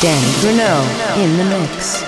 Danny Bruno in the mix.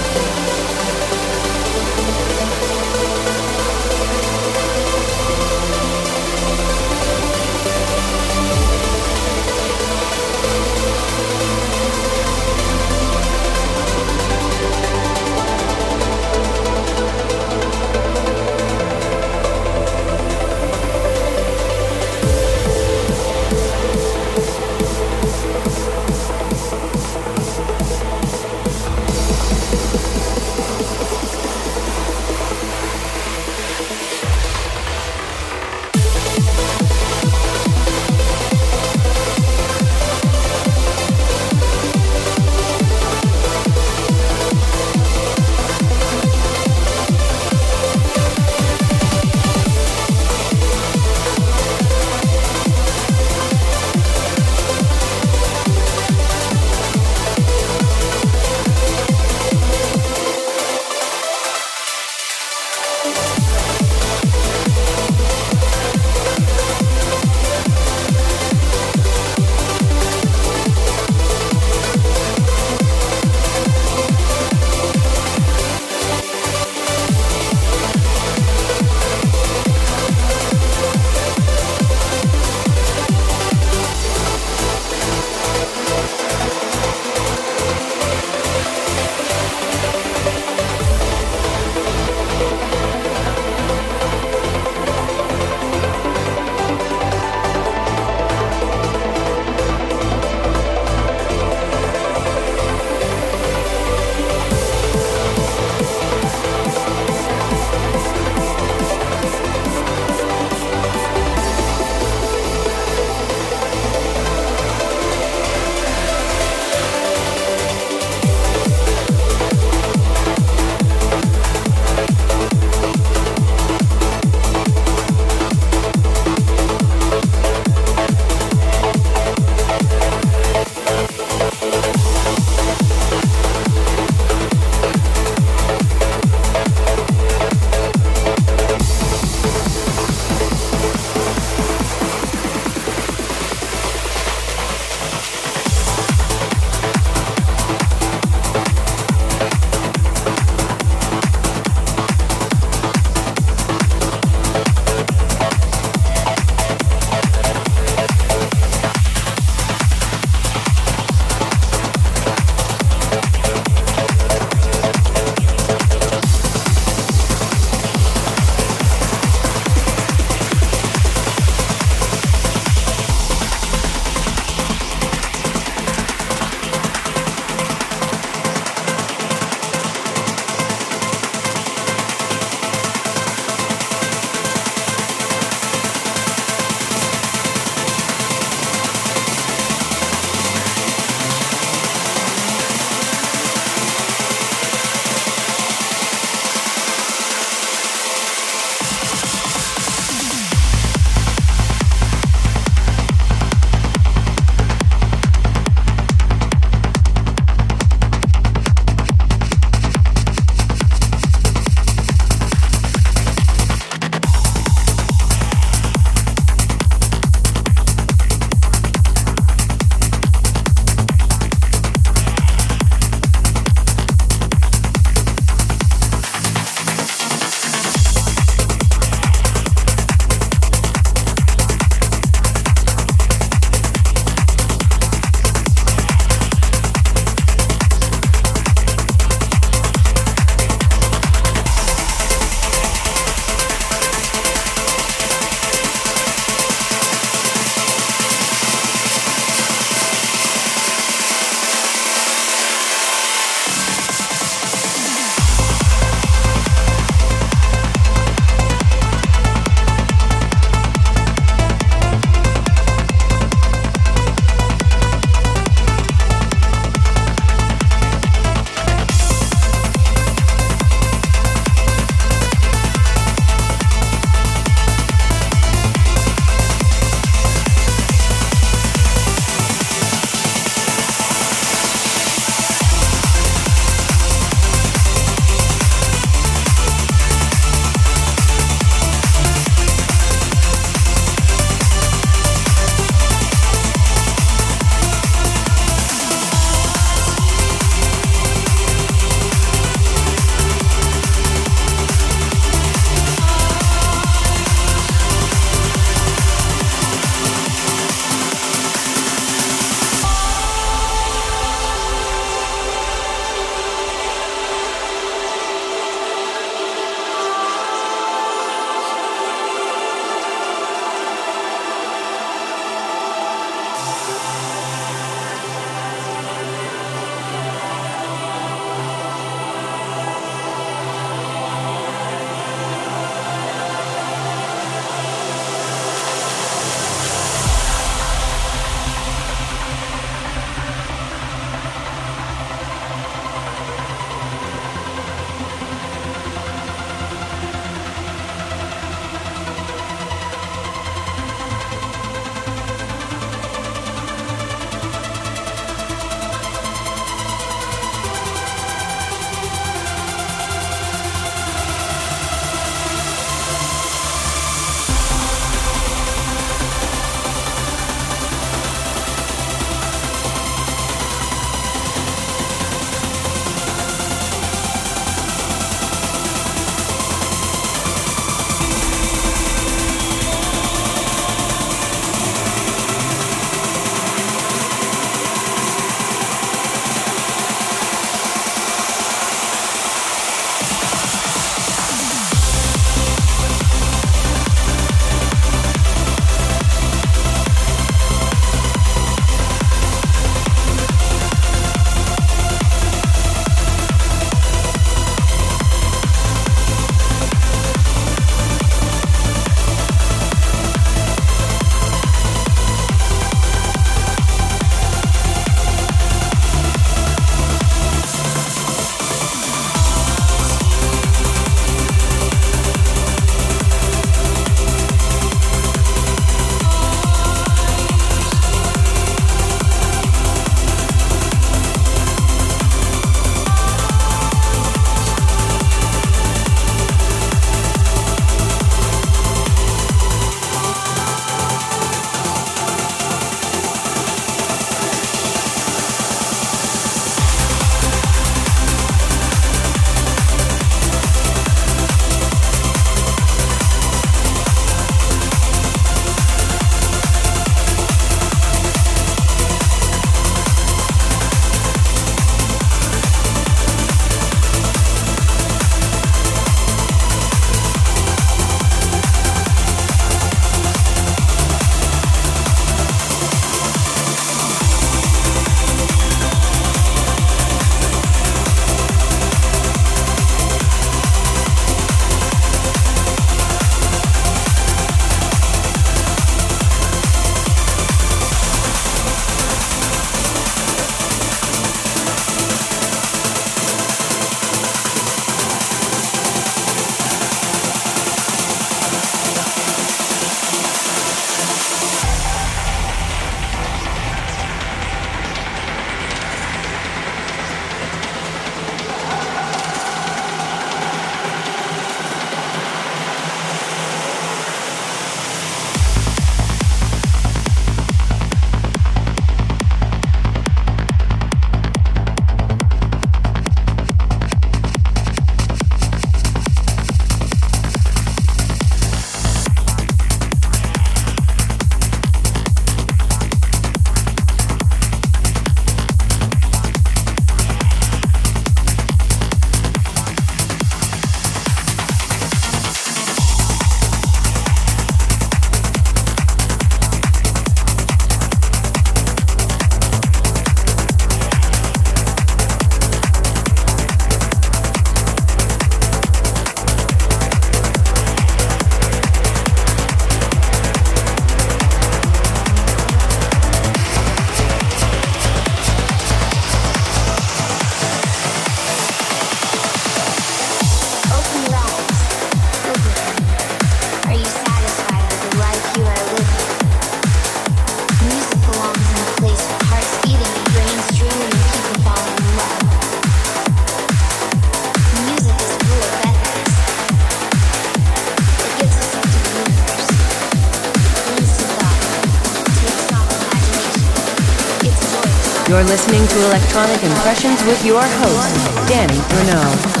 You're listening to Electronic Impressions with your host, Danny Bruno.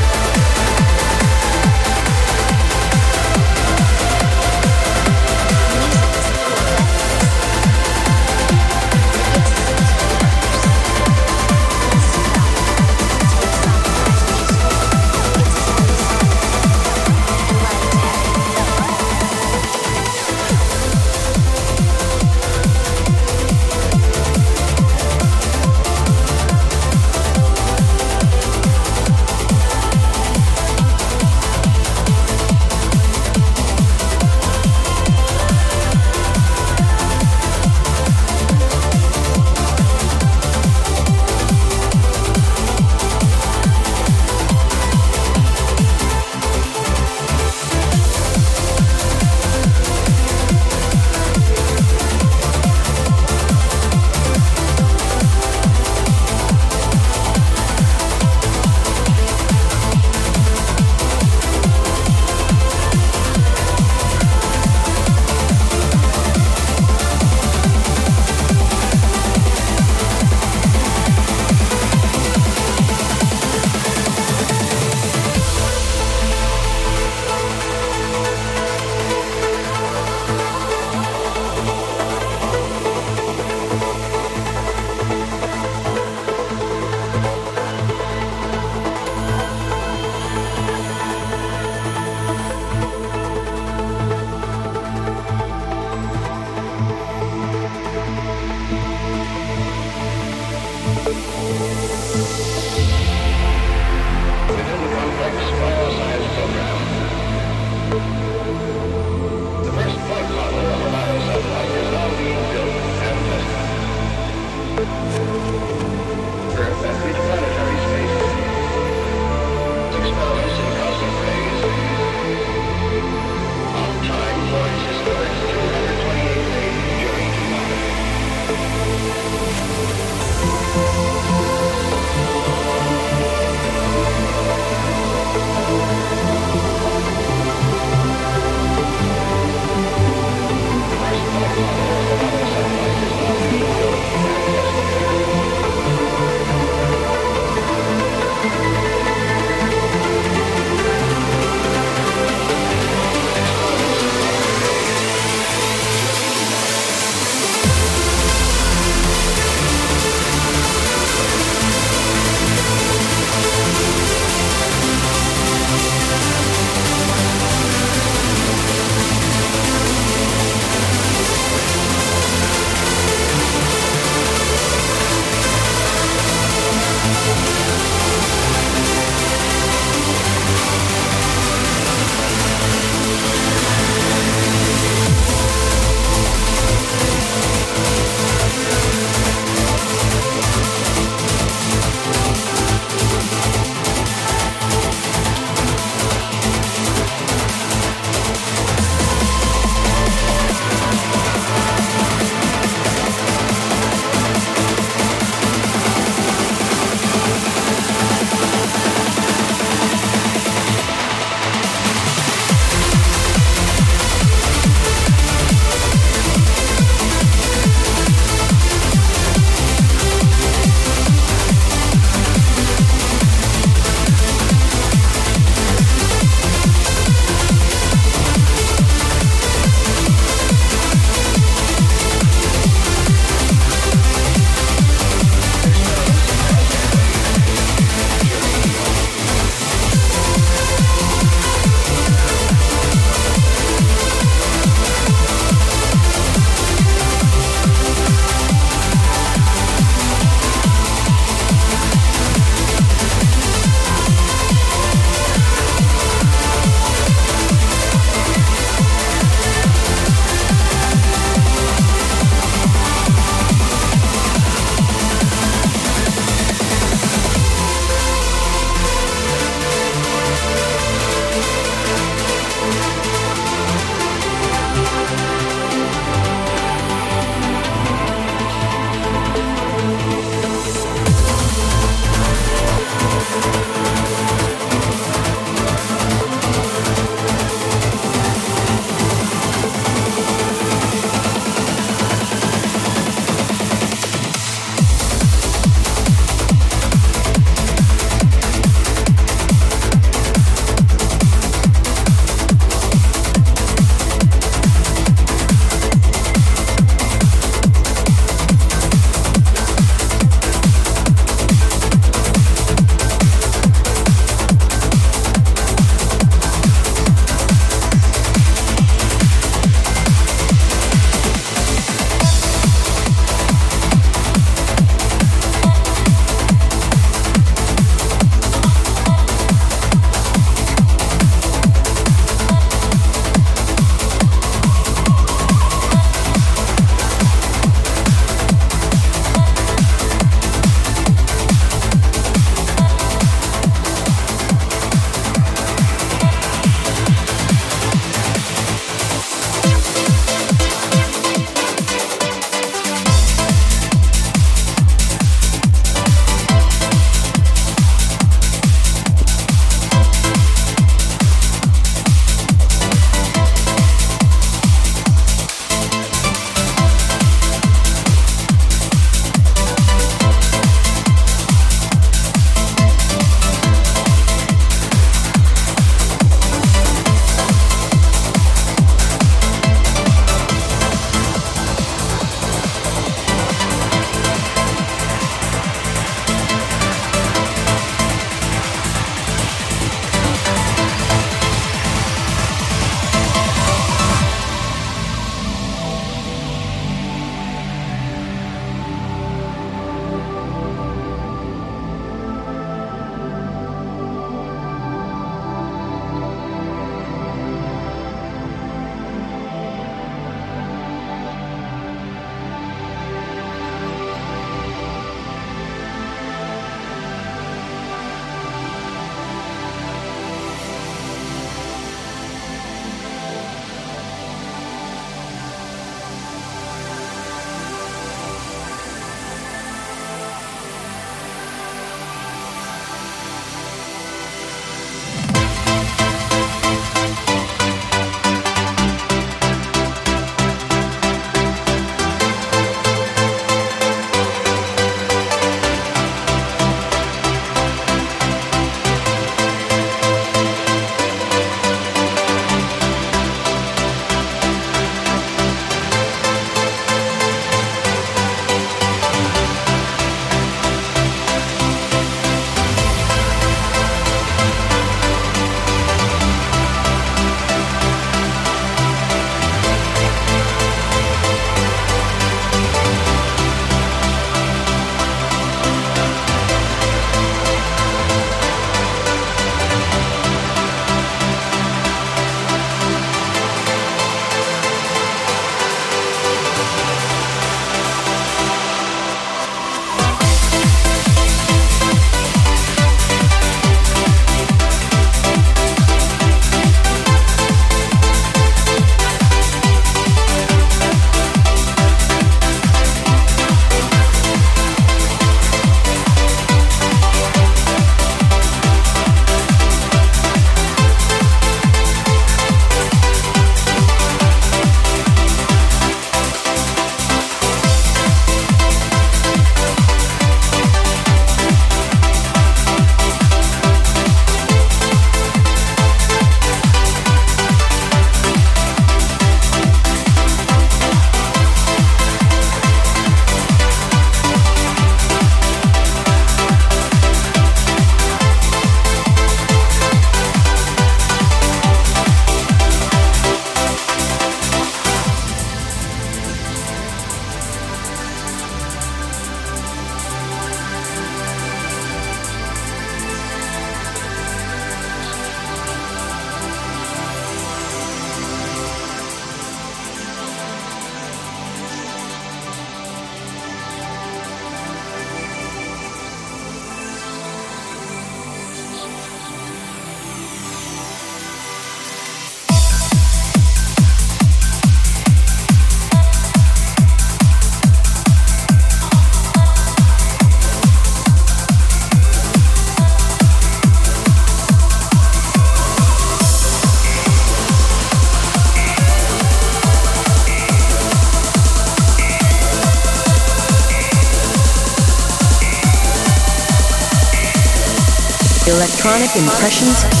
Electronic Impressions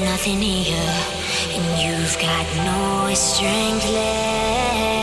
Nothing here, and you've got no strength left.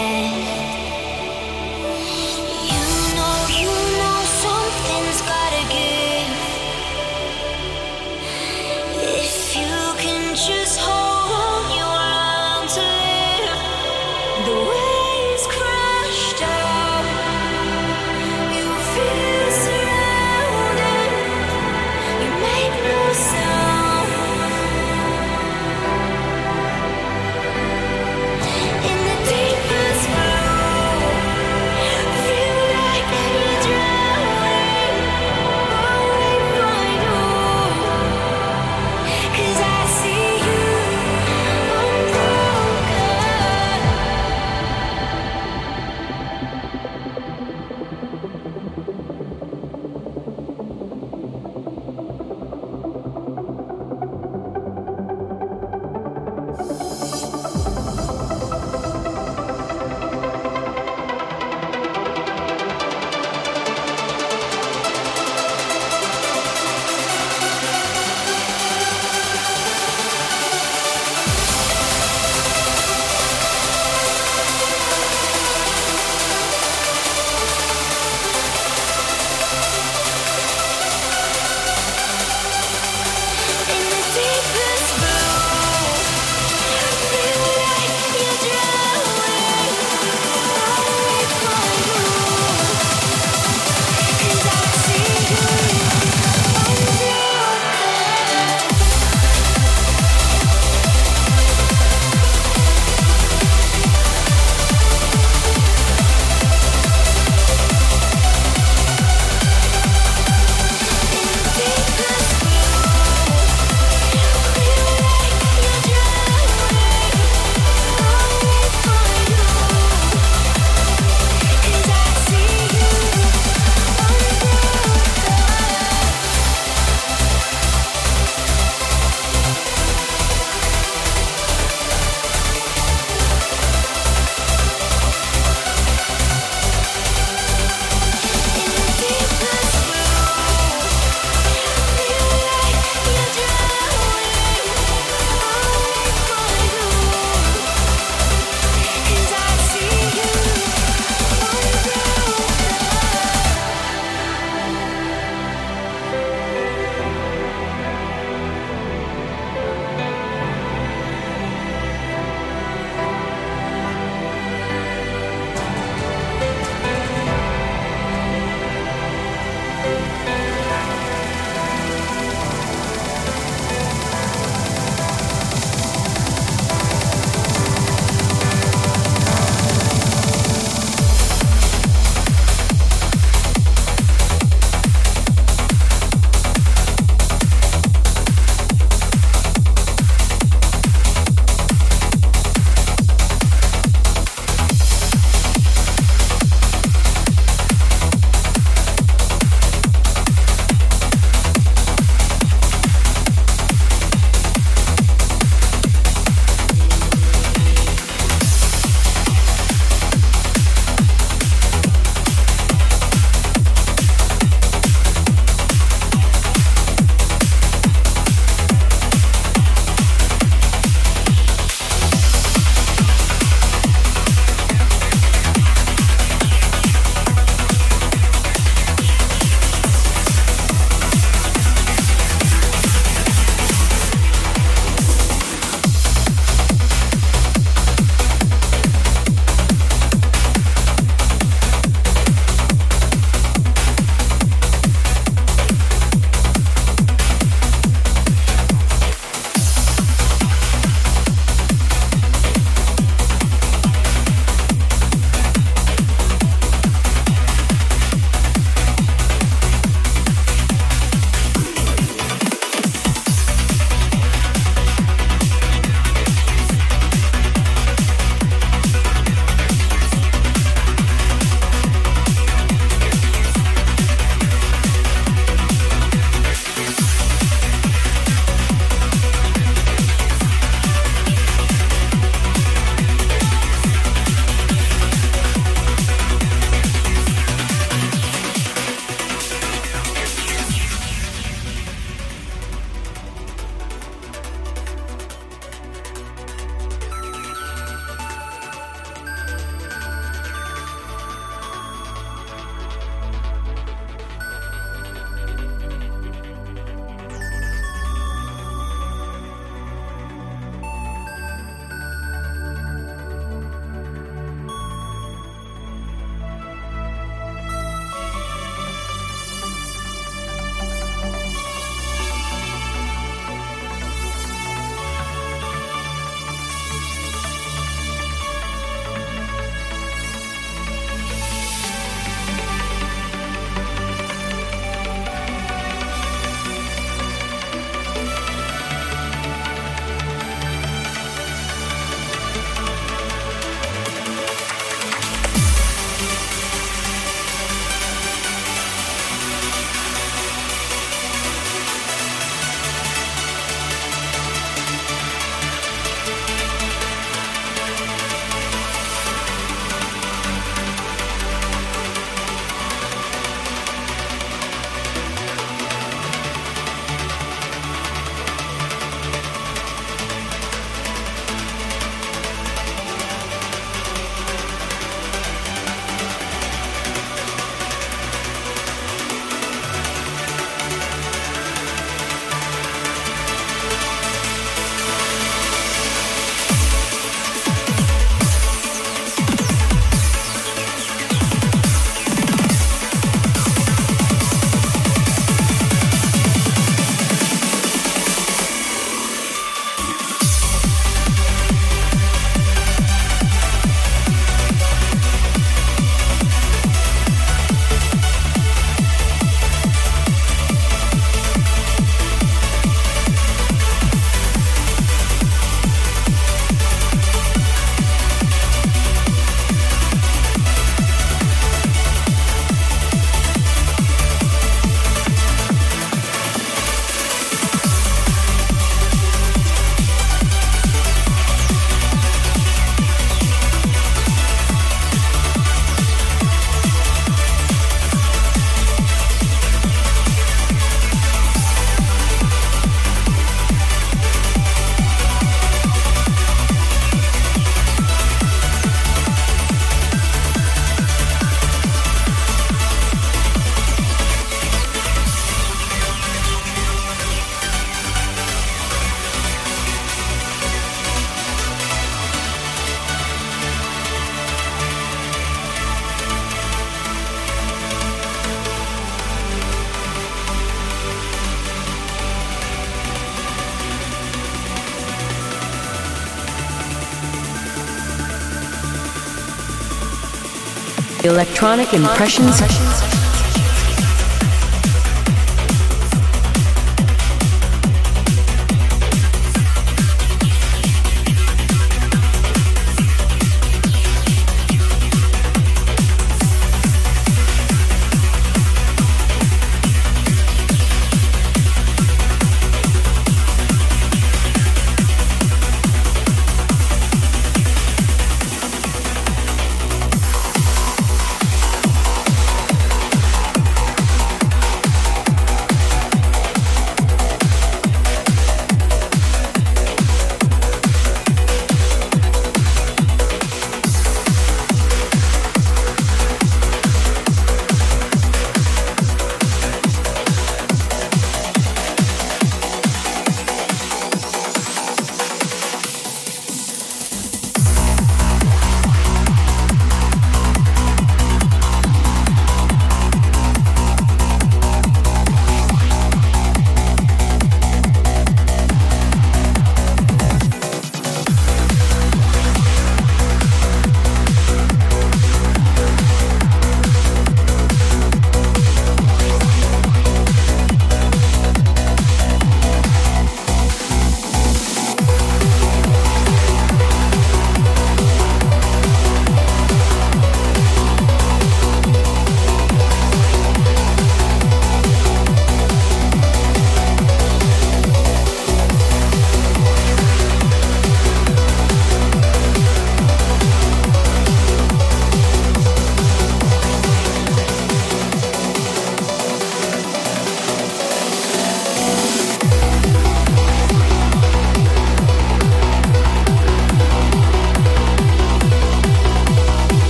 Electronic Impressions.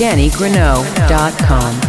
DannyGreneau.com.